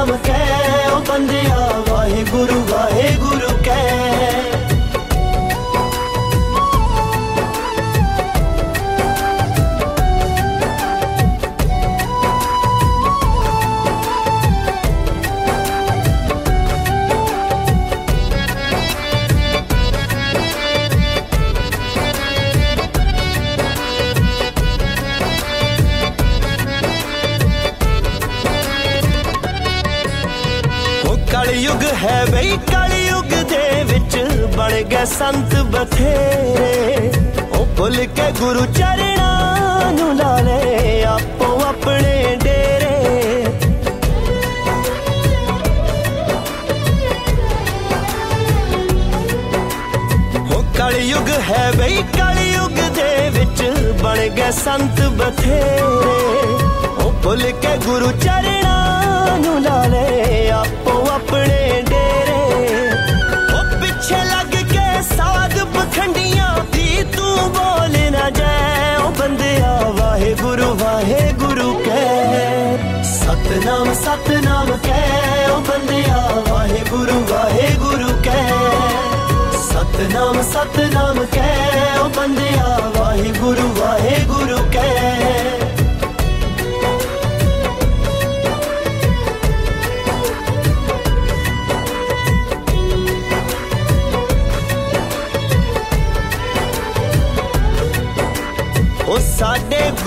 ਨਾਮ ਕੈ ਉਹ ਬੰਦਿਆ ਵਾਹਿਗੁਰੂ ਵਾਹਿਗੁਰੂ ਕੈ ਗੁਰੂ ਚਰਣਾ ਨੂੰ ਲਾ ਲੈ ਆਪੋ ਆਪਣੇ ਡੇਰੇ ਉਹ ਕਲਯੁਗ ਹੈ ਬਈ ਕਲਯੁਗ ਦੇ ਵਿੱਚ ਬਣ ਗਏ ਸੰਤ ਬਥੇਰੇ ਉਹ ਭੁੱਲ ਕੇ ਗੁਰੂ ਚਰਣਾ ਨੂੰ ਲਾ ਲੈ ਆਪੋ ਆਪਣੇ ਡੇਰੇ ਉਹ ਪਿੱਛੇ ਲੱਗ ਕੇ ਸਾਧ ਪਖੰਡੀਆਂ ਦੀ ਤੂੰ ना जाए ओ बंदिया वाहे गुरु वाहे गुरु कह। सतनाम सतनाम कह ओ बंदिया वाहे गुरु वाहे गुरु कह। सतनाम सतनाम कह ओ बंदिया वाहे गुरु वाहे गुरु कह।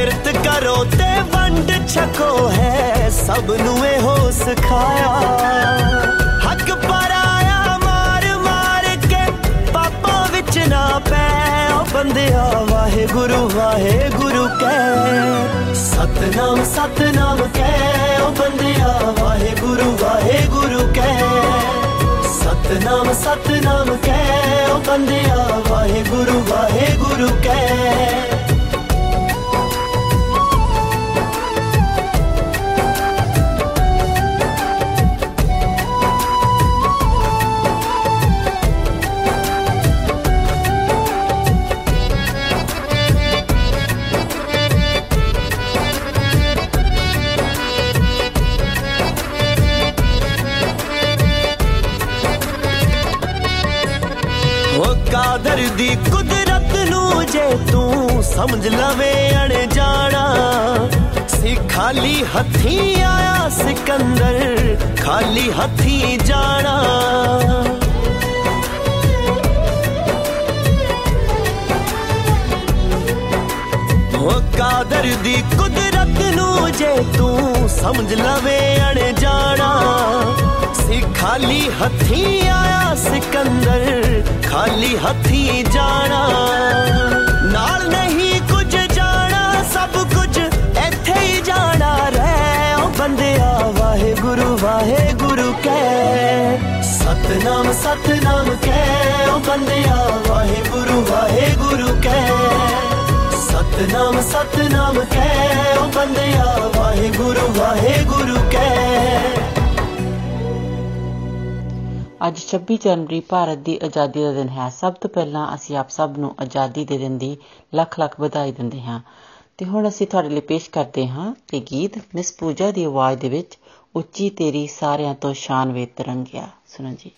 ਕਿਰਤ ਕਰੋ ਤੇ ਵੰਡ ਛਕੋ ਹੈ ਸਭ ਨੂੰ ਇਹੋ ਸਿਖਾਇਆ। ਹੱਕ ਪਰਾਇਆ ਮਾਰ ਮਾਰ ਕੇ ਪਾਪਾਂ ਵਿੱਚ ਨਾ ਪੈ। ਉਹ ਬੰਦਿਆ ਵਾਹਿਗੁਰੂ ਵਾਹਿਗੁਰੂ ਕਹਿ। ਸਤਨਾਮ ਸਤਨਾਮ ਕਹਿ। ਉਹ ਬੰਦਿਆ ਵਾਹਿਗੁਰੂ ਵਾਹਿਗੁਰੂ ਕਹਿ। ਸਤਨਾਮ ਸਤਨਾਮ ਕਹਿ। ਉਹ ਬੰਦਿਆ ਵਾਹਿਗੁਰੂ ਵਾਹਿਗੁਰੂ ਕਹਿ। ਸਮਝ ਲਵੇ ਅਣ ਜਾਣਾ ਸੀ ਖਾਲੀ ਹੱਥੀਂ ਆਇਆ ਸਿਕੰਦਰ ਖਾਲੀ ਹੱਥੀਂ ਜਾਣਾ ਨਾਲ ਨਹੀਂ ਕੁਝ ਜਾਣਾ ਸਭ ਕੁਝ ਇੱਥੇ ਹੀ ਜਾਣਾ ਰਹਿ ਉਹ ਬੰਦਿਆ ਵਾਹਿਗੁਰੂ ਵਾਹਿਗੁਰੂ ਕਹਿ ਸਤਨਾਮ ਸਤਨਾਮ ਕਹਿ ਉਹ ਬੰਦਿਆ ਵਾਹਿਗੁਰੂ ਸਤਨਾਮ ਕਹਿ ਉਹ ਬੰਦਿਆ, ਵਾਹਿਗੁਰੂ ਵਾਹਿਗੁਰੂ ਕਹਿ ਅੱਜ 26 ਜਨਵਰੀ ਭਾਰਤ ਦੀ ਆਜ਼ਾਦੀ ਦਾ ਦਿਨ ਹੈ। ਸਭ ਤੋਂ ਪਹਿਲਾਂ ਅਸੀਂ ਆਪ ਸਭ ਨੂੰ ਆਜ਼ਾਦੀ ਦੇ ਦਿਨ ਦੀ ਲੱਖ ਲੱਖ ਵਧਾਈ ਦਿੰਦੇ ਹਾਂ। ਤੇ ਹੁਣ ਅਸੀਂ ਤੁਹਾਡੇ ਲਈ ਪੇਸ਼ ਕਰਦੇ ਹਾਂ ਇਹ ਗੀਤ ਮਿਸ ਪੂਜਾ ਦੀ ਆਵਾਜ਼ ਦੇ ਵਿੱਚ, ਉੱਚੀ ਤੇਰੀ ਸਾਰਿਆਂ ਤੋਂ ਸ਼ਾਨ ਵੇ ਤਰੰਗਿਆ। ਸੁਣੋ ਜੀ।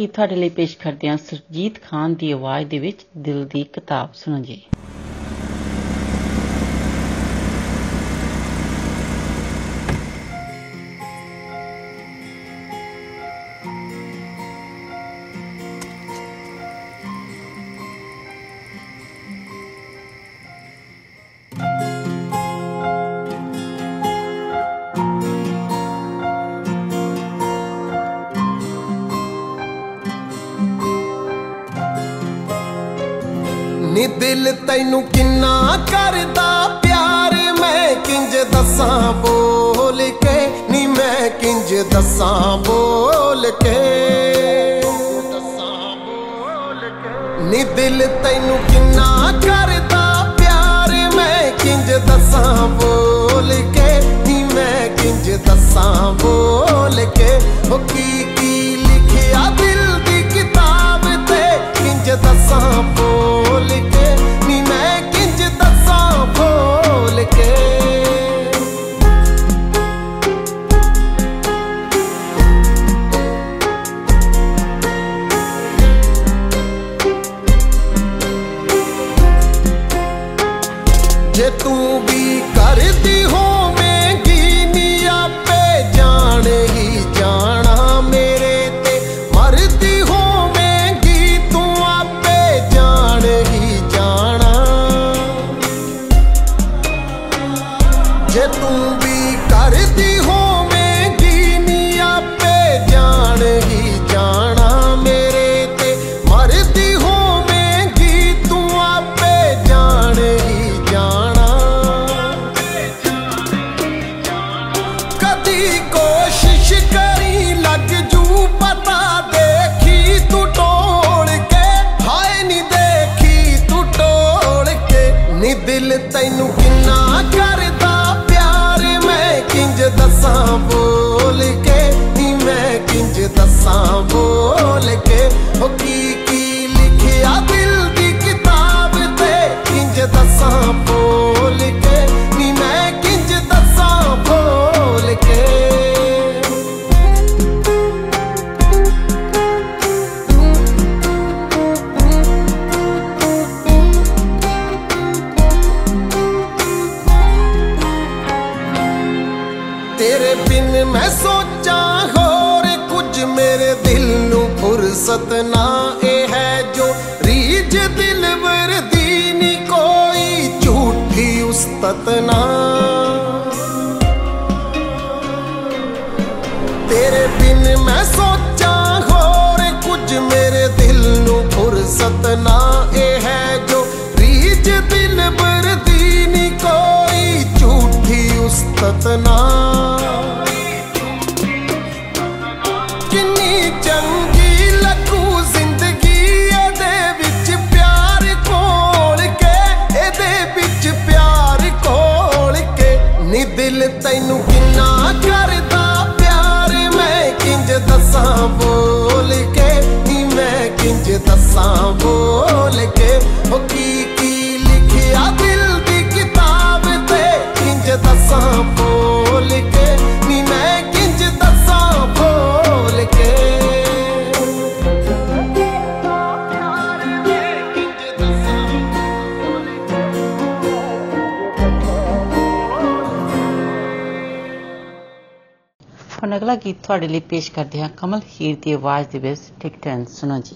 ਗੀਤ ਤੁਹਾਡੇ ਲਈ ਪੇਸ਼ ਕਰਦੇ ਹਾਂ ਸਰਜੀਤ ਖਾਨ ਦੀ ਆਵਾਜ਼ ਦੇ ਵਿੱਚ ਦਿਲ ਦੀ ਕਿਤਾਬ ਸੁਣੋ ਜੀ। ਦਿਲ ਤੈਨੂੰ ਕਿੰਨਾ ਕਰਦਾ ਪਿਆਰ? ਮੈਂ ਕਿੰਜ ਦੱਸਾਂ ਬੋਲ ਕੇ? ਨੀ, ਮੈਂ ਕਿੰਜ ਦੱਸਾਂ ਬੋਲ ਕੇ? ਨੀ, ਦਿਲ ਤੈਨੂੰ ਕਿੰਨਾ ਕਰਦਾ ਪਿਆਰ? ਮੈਂ ਕਿੰਜ ਦੱਸਾਂ ਬੋਲ ਕੇ? ਨੀ, ਮੈਂ ਕਿੰਜ ਦੱਸਾਂ ਬੋਲ ਕੇ? ਉਹ ਕੀ ਕੀ ਲਿਖਿਆ ਦਿਲ ਦੀ ਕਿਤਾਬ ਤੇ? ਕਿੰਜ ਦੱਸਾਂ ਬੋਲ ਕੇ? ਜੇ ਤੂੰ ਵੀ ਕਰਦੀ इतना ਤੁਹਾਡੇ ਲਈ ਪੇਸ਼ ਕਰਦੇ ਹਾਂ ਕਮਲ ਹੀਰ ਦੀ ਆਵਾਜ਼ ਦੇ ਵਿੱਚ ਟਿਕ ਟੈਨ ਸੁਣੋ ਜੀ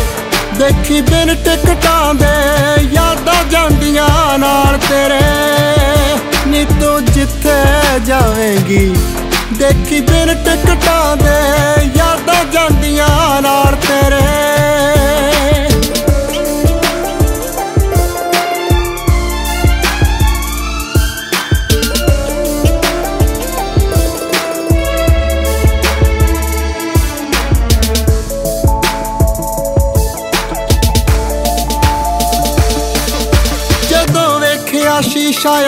ਦੇਖੀ ਬਿਨ ਟਿਕਟਾਂ ਦੇ, ਯਾਦਾਂ ਜਾਂਦੀਆਂ ਨਾਲ ਤੇਰੇ। ਨੀ ਤੂੰ ਜਿੱਥੇ ਜਾਵੇਂਗੀ, ਦੇਖੀ ਬਿਨ ਟਿਕਟਾਂ ਦੇ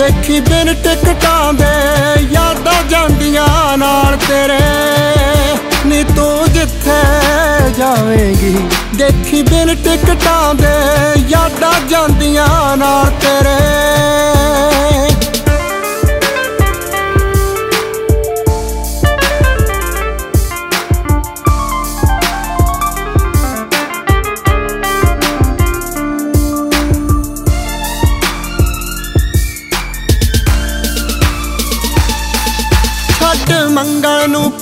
ਦੇਖੀ ਬਿਨ ਟਿਕਟਾਂ ਦੇ ਯਾਦਾਂ ਜਾਂਦੀਆਂ ਨਾਲ ਤੇਰੇ। ਨੀ ਤੂੰ ਜਿੱਥੇ ਜਾਵੇਂਗੀ, ਦੇਖੀ ਬਿਨ ਟਿਕਟਾਂ ਦੇ ਯਾਦਾਂ ਜਾਂਦੀਆਂ ਨਾਲ ਤੇਰੇ।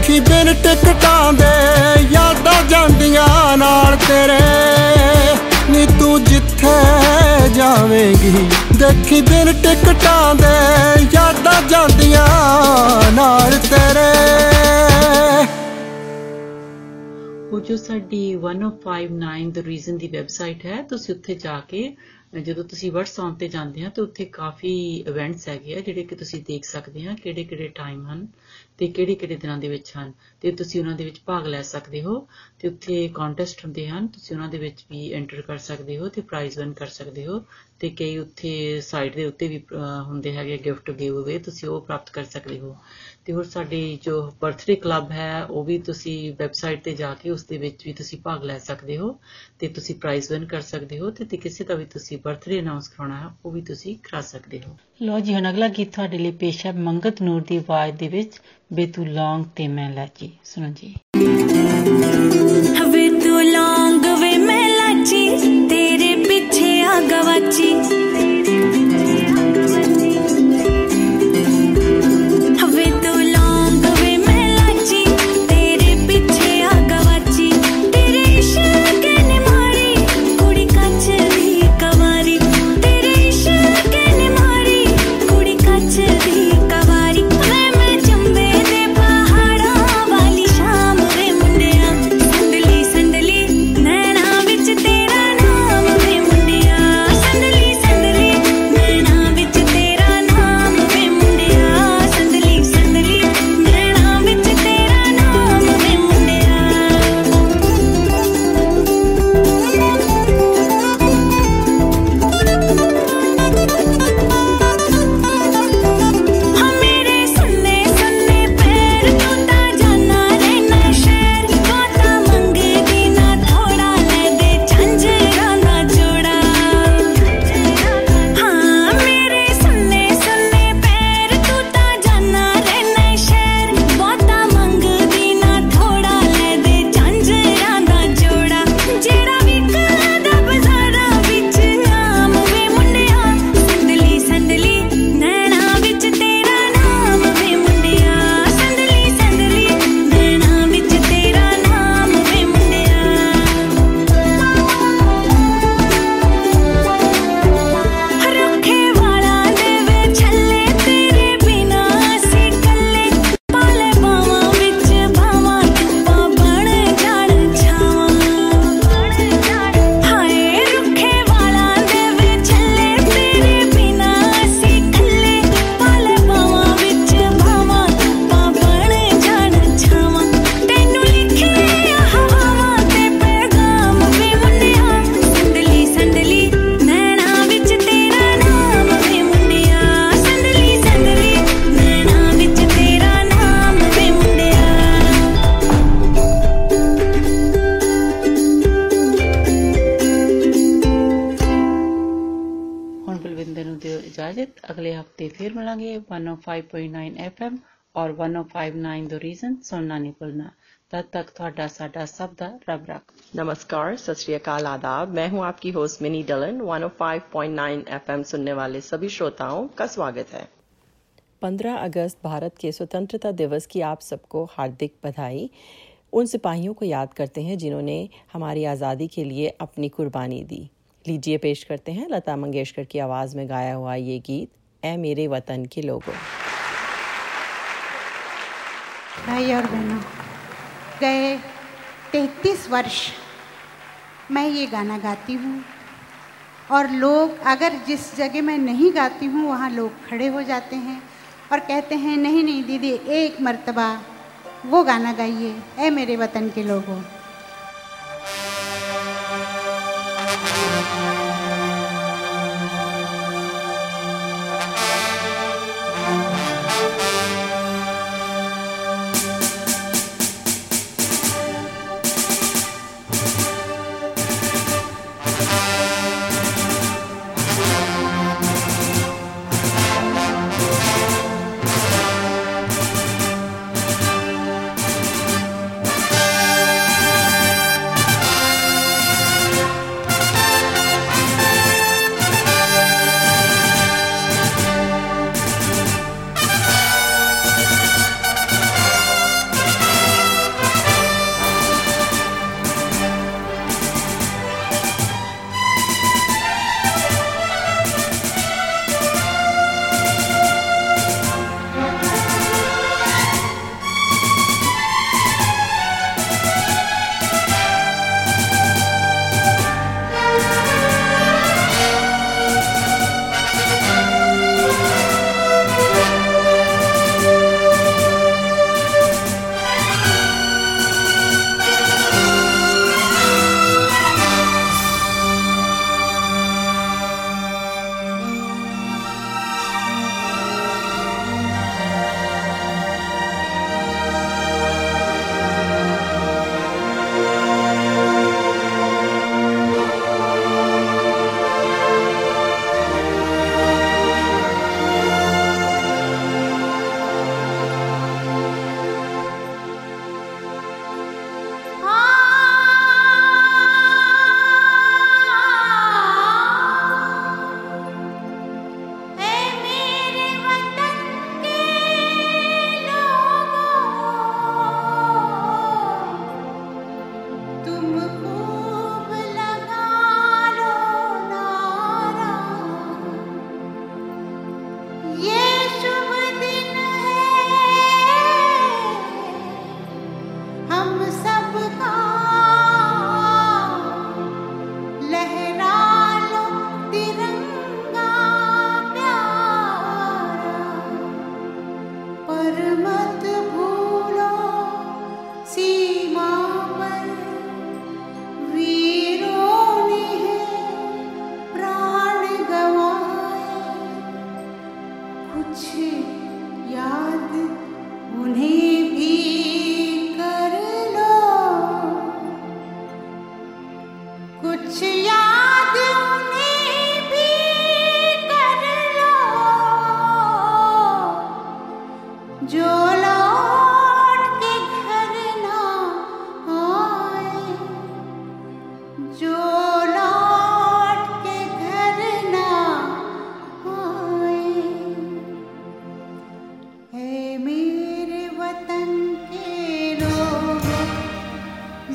ਦੇਖੀ ਬਿਨ ਟਿਕਟਾਂ ਦੇ ਯਾਦਾਂ ਜਾਂਦੀਆਂ ਨਾਲ ਤੇਰੇ। ਨੀ ਤੂੰ ਜਿੱਥੇ ਜਾਵੇਂਗੀ, ਦੇਖੀ ਦਿਨ ਟਿਕਟਾਂ ਦੇ ਯਾਦਾਂ ਜਾਂਦੀਆਂ ਨਾਲ ਤੇਰੇ। ਉਹ ਜੋ ਸਾਡੀ 1059 ਦ ਰੀਜ਼ਨ ਦੀ ਵੈਬਸਾਈਟ ਹੈ। ਤੁਸੀਂ ਉੱਥੇ ਜਾ ਕੇ, ਜਦੋਂ ਤੁਸੀਂ WhatsApp ਤੇ ਜਾਂਦੇ ਆ, ਤਾਂ ਉੱਥੇ ਕਾਫੀ ਇਵੈਂਟਸ ਹੈਗੇ ਆ ਜਿਹੜੇ ਕਿ ਤੁਸੀਂ ਦੇਖ ਸਕਦੇ ਆ ਕਿਹੜੇ ਕਿਹੜੇ ਟਾਈਮ ਹਨ। ਤੇ ਕਿਹੜੇ ਕਿਹੜੇ ਦਿਨਾਂ ਦੇ ਵਿੱਚ ਹਨ? ਤੇ ਤੁਸੀਂ ਉਹਨਾਂ ਦੇ ਵਿੱਚ ਭਾਗ ਲੈ ਸਕਦੇ ਹੋ। ਤੇ ਉੱਥੇ ਕੰਟੈਸਟ ਹੁੰਦੇ ਹਨ। ਤੁਸੀਂ ਉਹਨਾਂ ਦੇ ਵਿੱਚ ਵੀ ਐਂਟਰ ਕਰ ਸਕਦੇ ਹੋ ਤੇ ਪ੍ਰਾਈਜ਼ ਵਿਨ ਕਰ ਸਕਦੇ ਹੋ। ਤੇ ਕਈ ਉੱਥੇ ਸਾਈਟ ਦੇ ਉੱਤੇ ਵੀ ਹੁੰਦੇ ਹੈਗੇ ਗਿਫਟ ਗਿਵ ਅਵੇ ਤੁਸੀਂ ਉਹ ਪ੍ਰਾਪਤ ਕਰ ਸਕਦੇ ਹੋ। ਤੇ ਹੋਰ ਸਾਡੀ ਜੋ ਬਰਥਡੇ ਕਲੱਬ ਹੈ ਉਹ ਵੀ ਤੁਸੀਂ ਵੈਬਸਾਈਟ ਤੇ ਜਾ ਕੇ ਉਸ ਦੇ ਵਿੱਚ ਵੀ ਤੁਸੀਂ ਭਾਗ ਲੈ ਸਕਦੇ ਹੋ ਤੇ ਤੁਸੀਂ ਪ੍ਰਾਈਜ਼ ਵਿਨ ਕਰ ਸਕਦੇ ਹੋ ਤੇ ਕਿਸੇ ਦਾ ਵੀ ਤੁਸੀਂ ਬਰਥਡੇ ਅਨਾਉਂਸ ਕਰਾਉਣਾ ਹੈ ਉਹ ਵੀ ਤੁਸੀਂ ਕਰਾ ਸਕਦੇ ਹੋ। ਲੋ ਜੀ ਹੁਣ ਅਗਲਾ ਗੀਤ ਤੁਹਾਡੇ ਲਈ ਪੇਸ਼ ਹੈ ਮੰਗਤ ਨੂਰ ਦੀ ਆਵਾਜ਼ ਦੇ ਵਿੱਚ ਬੇਤੂ ਲੌਂਗ ਤੇ ਮੈਂ ਲਾਚੀ ਸੁਣੋ ਜੀ। ਹਵੇ ਤੂੰ ਲੌਂਗ ਸੁਣਨਾ ਨਹੀਂ ਭੁੱਲਣਾ तब तक ਤੁਹਾਡਾ ਸਾਡਾ ਸਭ ਦਾ ਰੱਬ ਰੱਖ नमस्कार सत श्रीकाल आदाब मैं हूं आपकी होस्ट मिनी डलन 105.9 एफएम सुनने वाले सभी श्रोताओं का स्वागत है 15 अगस्त भारत के स्वतंत्रता दिवस की आप सबको हार्दिक बधाई उन सिपाहियों को याद करते हैं जिन्होंने हमारी आज़ादी के लिए अपनी कुर्बानी दी लीजिए पेश करते हैं लता मंगेशकर की आवाज़ में गाया हुआ ये गीत ए मेरे वतन के लोगों भाई और बहनों, गए तैतीस वर्ष मैं ये गाना गाती हूँ और लोग अगर जिस जगह मैं नहीं गाती हूँ, वहाँ लोग खड़े हो जाते हैं और कहते हैं, नहीं नहीं, दीदी, एक मर्तबा, वो गाना गाइए ए मेरे वतन के लोगों।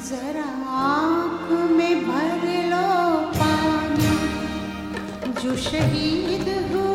जरा आँख में भर लो पानी। जो शहीद हुए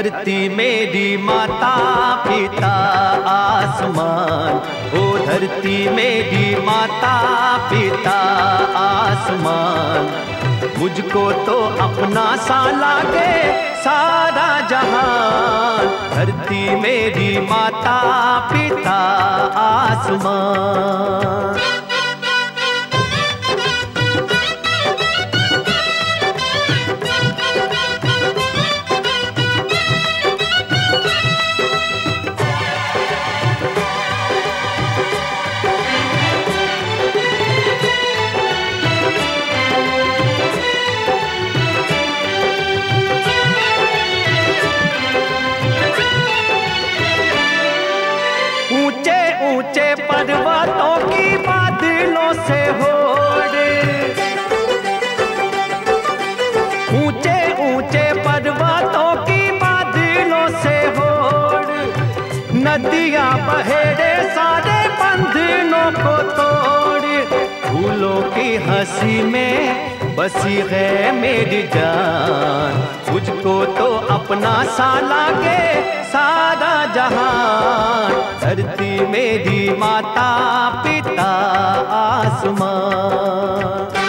धरती मेरी माता पिता आसमान। ओ धरती मेरी माता पिता आसमान। मुझको तो अपना सा लागे सारा जहान। धरती मेरी माता पिता आसमान। बहेड़े सारे बंधनों को तोड़। फूलों की हँसी में बसी है मेरी जान। मुझको तो अपना सा लागे सारा जहान। धरती मेरी माता पिता आसमान।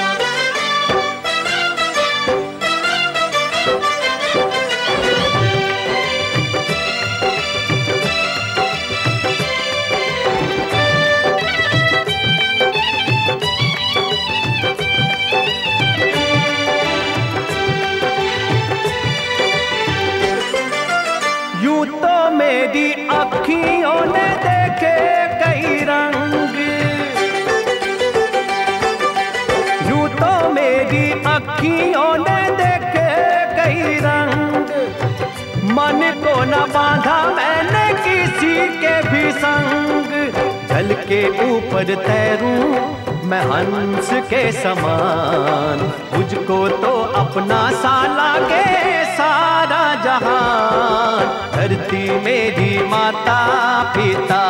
के ऊपर तैरूं, मैं हंस के समान। मुझको तो अपना सा लागे सारा जहान। धरती मेरी माता पिता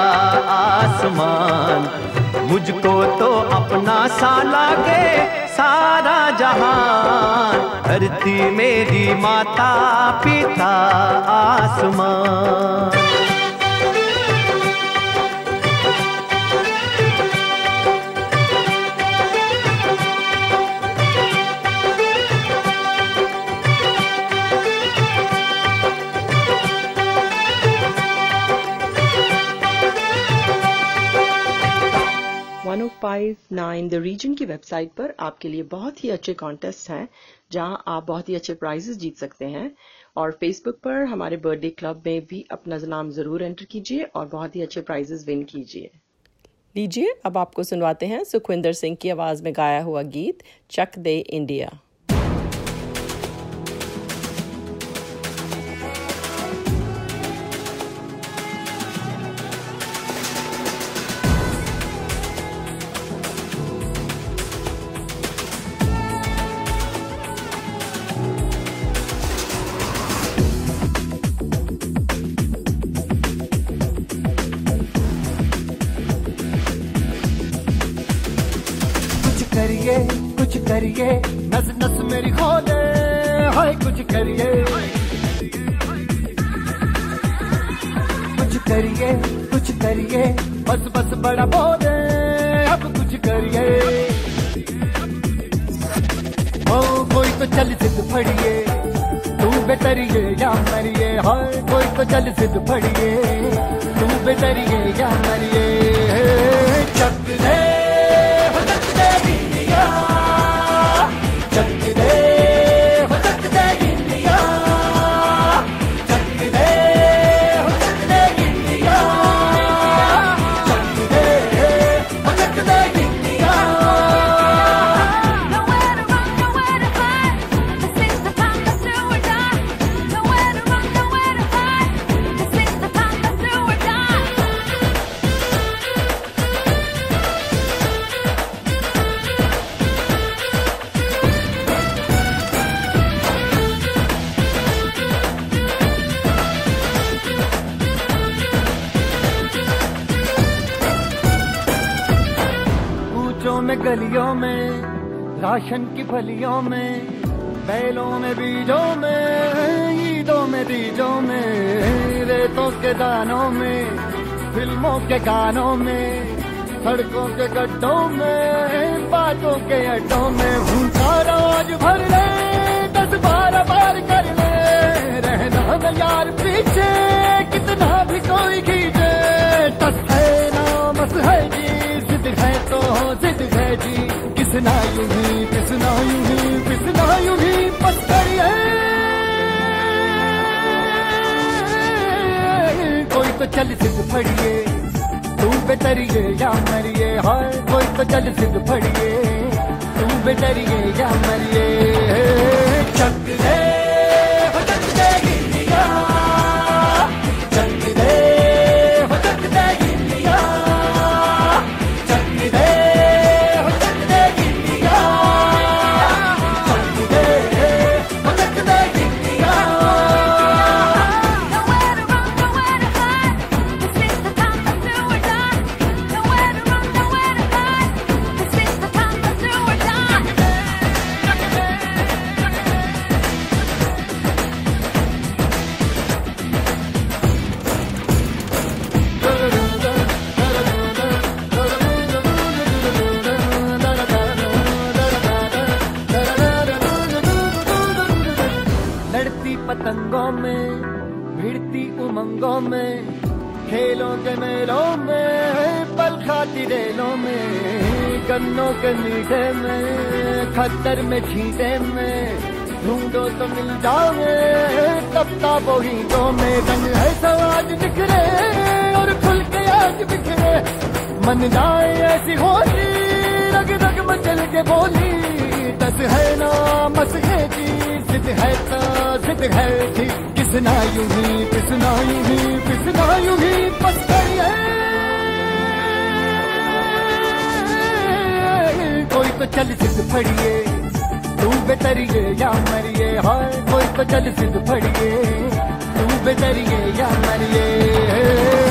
आसमान। मुझको तो अपना सा लागे सारा जहान। धरती मेरी माता पिता आसमान। फाइव नाइन द रीजन की वेबसाइट पर आपके लिए बहुत ही अच्छे कॉन्टेस्ट हैं, जहाँ आप बहुत ही अच्छे प्राइजेस जीत सकते हैं। और फेसबुक पर हमारे बर्थडे क्लब में भी अपना नाम ज़रूर एंटर कीजिए और बहुत ही अच्छे प्राइजेस विन कीजिए। लीजिए, अब आपको सुनवाते हैं सुखविंदर सिंह की आवाज़ में गाया हुआ गीत चक दे इंडिया हाय कुछ करिए। कुछ करिए कुछ करिए। बस बस बड़ा बोले अब कुछ करिए। ओ, कोई तो चल सिद्ध फड़िए, तू बेतरिए या मरिए। हाय, कोई तो चल सिद्ध फड़िए, तू बेतरिए या मरिए। चक दे राशन की फलियों में, बैलों में, बीजों में, ईदों में बीजों में, रेतों के दानों में, फ़िल्मों के गानों में, सड़कों के गड्ढों में, बातों के अड्डों में हूँ आज भर ले, दस बारह बार कर ले, रहना न यार पीछे, कितना भी कोई खींचे टस है नामस है जी, जिद है तो जिद है जी। किसना यू ही पिसना यू ही पिसना यू ही, पत्थर कोई तो चल सिद्ध फड़िए तू बेतरिए या मरिए, हाय, कोई तो चल सिद्ध फड़िए तू बेतरिए या मरिए। गन्नों के मीठे में खतर में छीटे में, ढूंढो तो मिल जाओगे तब ताबो तो में रंग है समाज बिखरे और खुल के आज बिखरे। मन जाए ऐसी होली रग रग मचल के बोली, दस है ना, मस है जी, जिद है तो जिद है जी, किसना यूँ ही, किसना यूँ ही, किसना यूँ ही तो चल सिद्ध फड़िए, तू बेतरिए या मरिए हाय कोई तो चल सिद्ध फड़िए, तू बेतरिए या मरिए।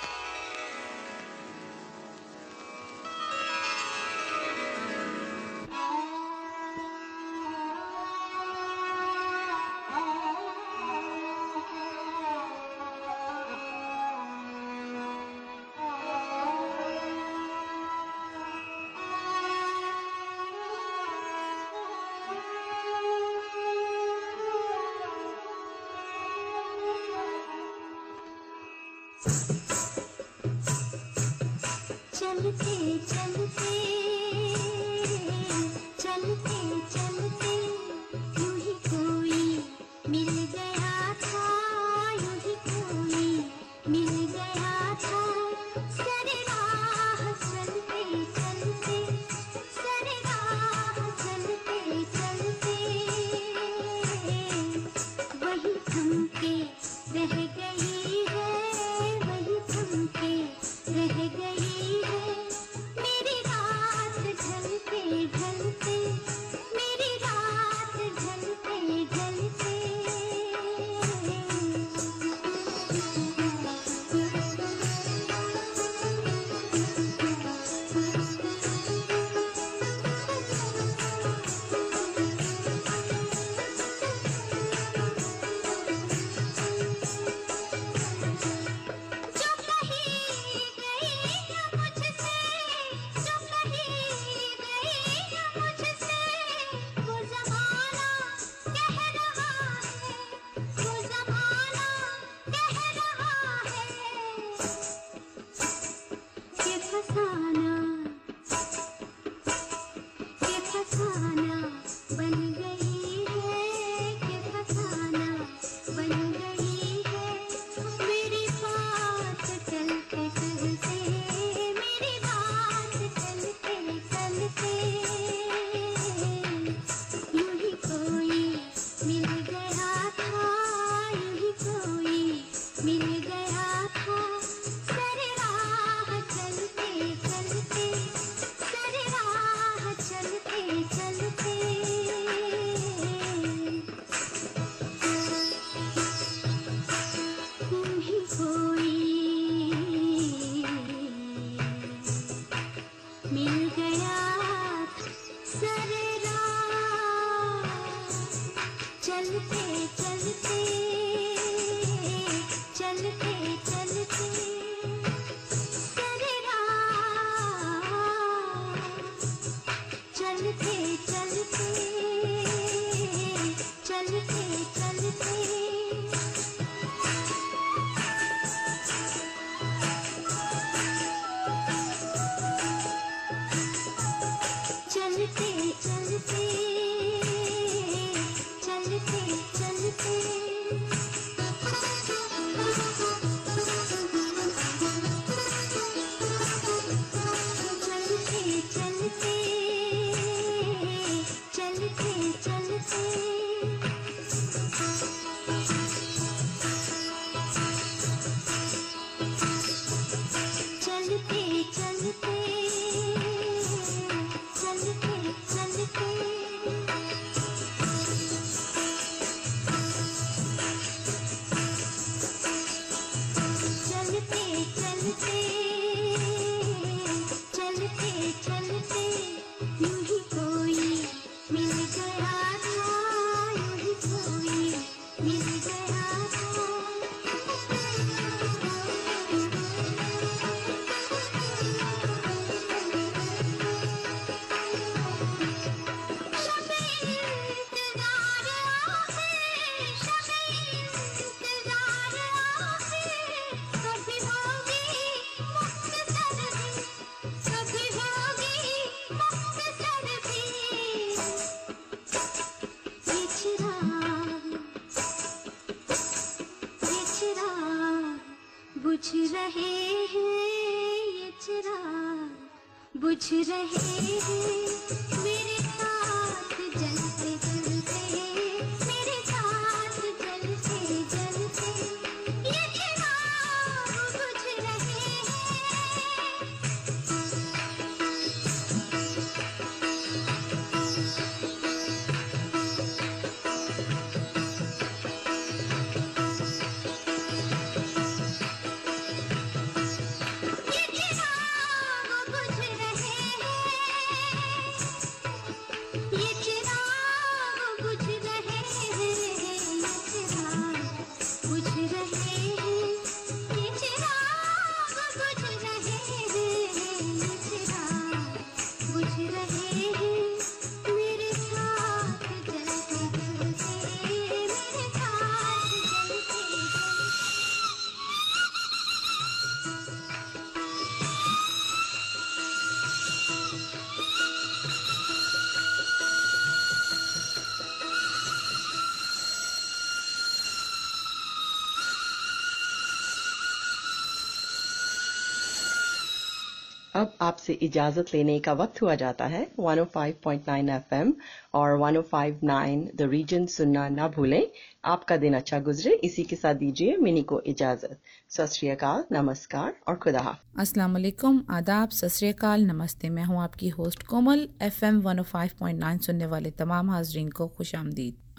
आपसे इजाज़त लेने का वक्त हुआ जाता है 105.9 एफएम और 105.9 द रीजन सुनना ना भूलें। आपका दिन अच्छा गुजरे। इसी के साथ दीजिए मिनी को इजाज़त। सत नमस्कार और खुदा अस्सलाम वालेकुम। आदाब, सत नमस्ते। मैं हूँ आपकी होस्ट कोमल एफएम 105.9 सुनने वाले तमाम हाजरीन को खुश आमदीद।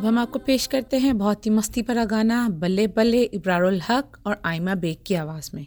अब हम आपको पेश करते हैं बहुत ही मस्ती भरा गाना, बल्ले बल्ले इब्रारुल हक और आयमा बेग की आवाज़ में।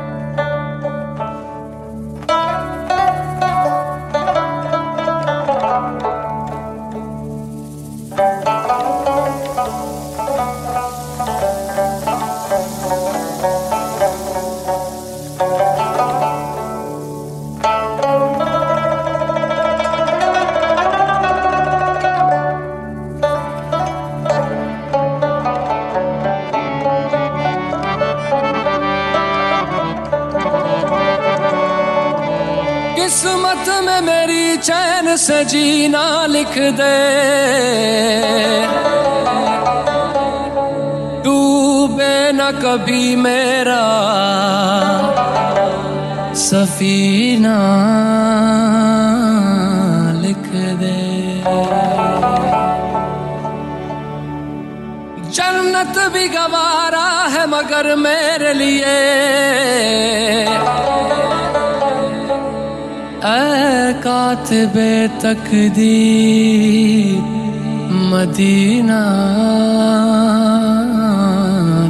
से जीना लिख दे। डूबे न कभी मेरा सफीना लिख दे। जन्नत भी गवारा है मगर मेरे लिए। कातिबे तकदीर मदीना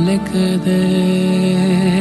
लिख दे।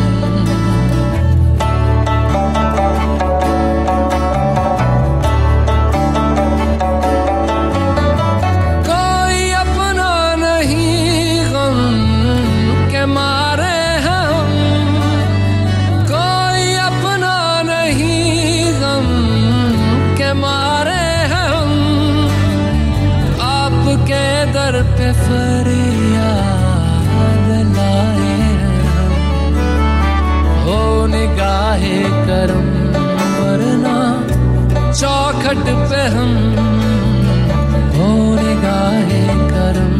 हम हो निगाहे करम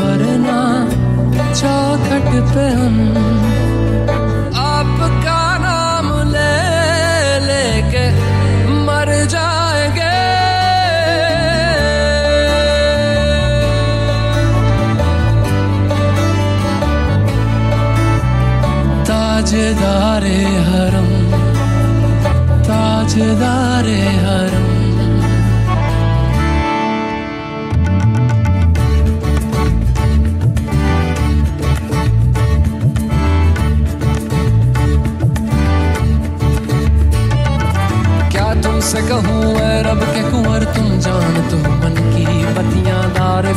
वरना चौखट पे हम।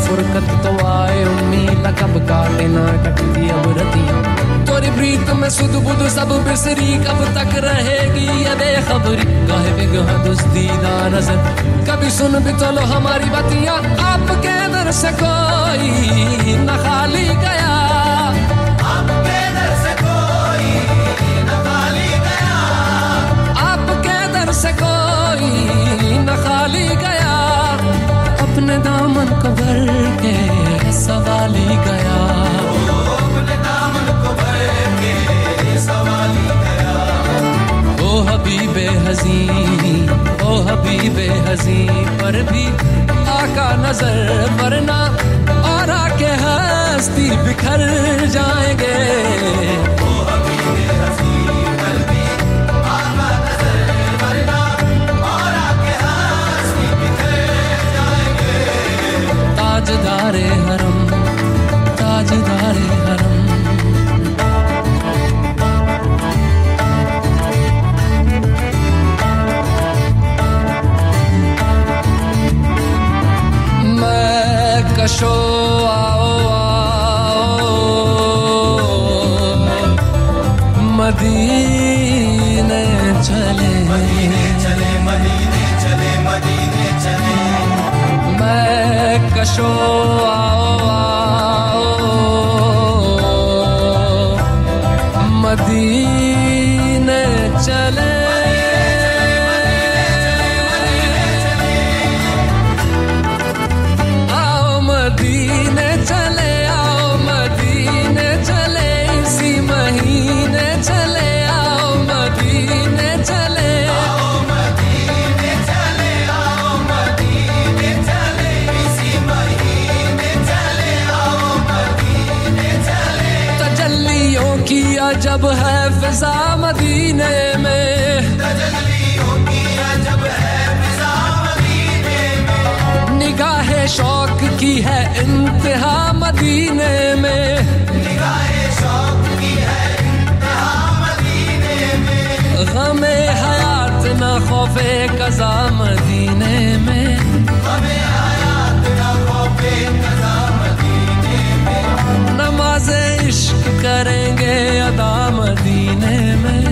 फुरकत तो आए उम्मीद कब काटे ना कटती अब रतियाँ। तोरी प्रीत में सुध बुध सब बिसरी, कब तक रहेगी ये बेखबरी? गाहे बिगह दुस्तीदा नज़र। कभी सुन भी चलो लो हमारी बतिया, आपके दर से कोई न खाली गया। सवाली गया। को के ओ हबीबे हजी ओ हबीबे हजी पर भी आका नज़र वरना और आके हस्ती बिखर जाएँगे। ओ भी सजदारे हरम। मैं कशो आओ आओ। मदीने चले। मदीने चले मदीने चले कशो आओ। की अजब है फिजा मदीने में। निगाह शौक की है इंतहा मदीने में निगाह शौक की है इंतहा मदीने में गमे हयात न खौफे कजा मदीने में। गमे हयात न खौफे कजा मदीने में। नमाजे इश्क करेंगे अदा मदीने में।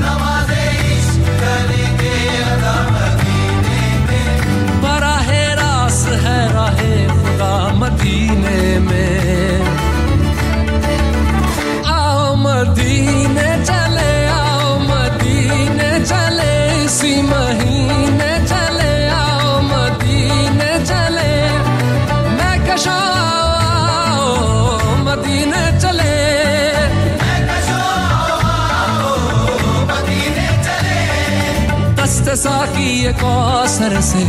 नमाजे इश्क करेंगे अदा मदीने में। बराहे रास है राहे खुदा मदीने में। आओ मदीने चले आओ मदीने चले इसी महीने दस्त साकी ये कौसर से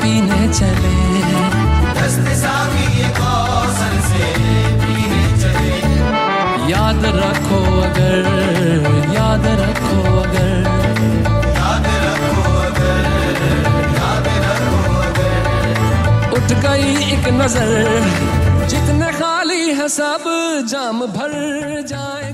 पीने चले। दस्त साकी ये कौसर से पीने चले। याद रखो अगर याद रखो अगर। याद रखो अगर याद रखो अगर। उठ गई एक नज़र जितने खाली है सब जाम भर जाएँगे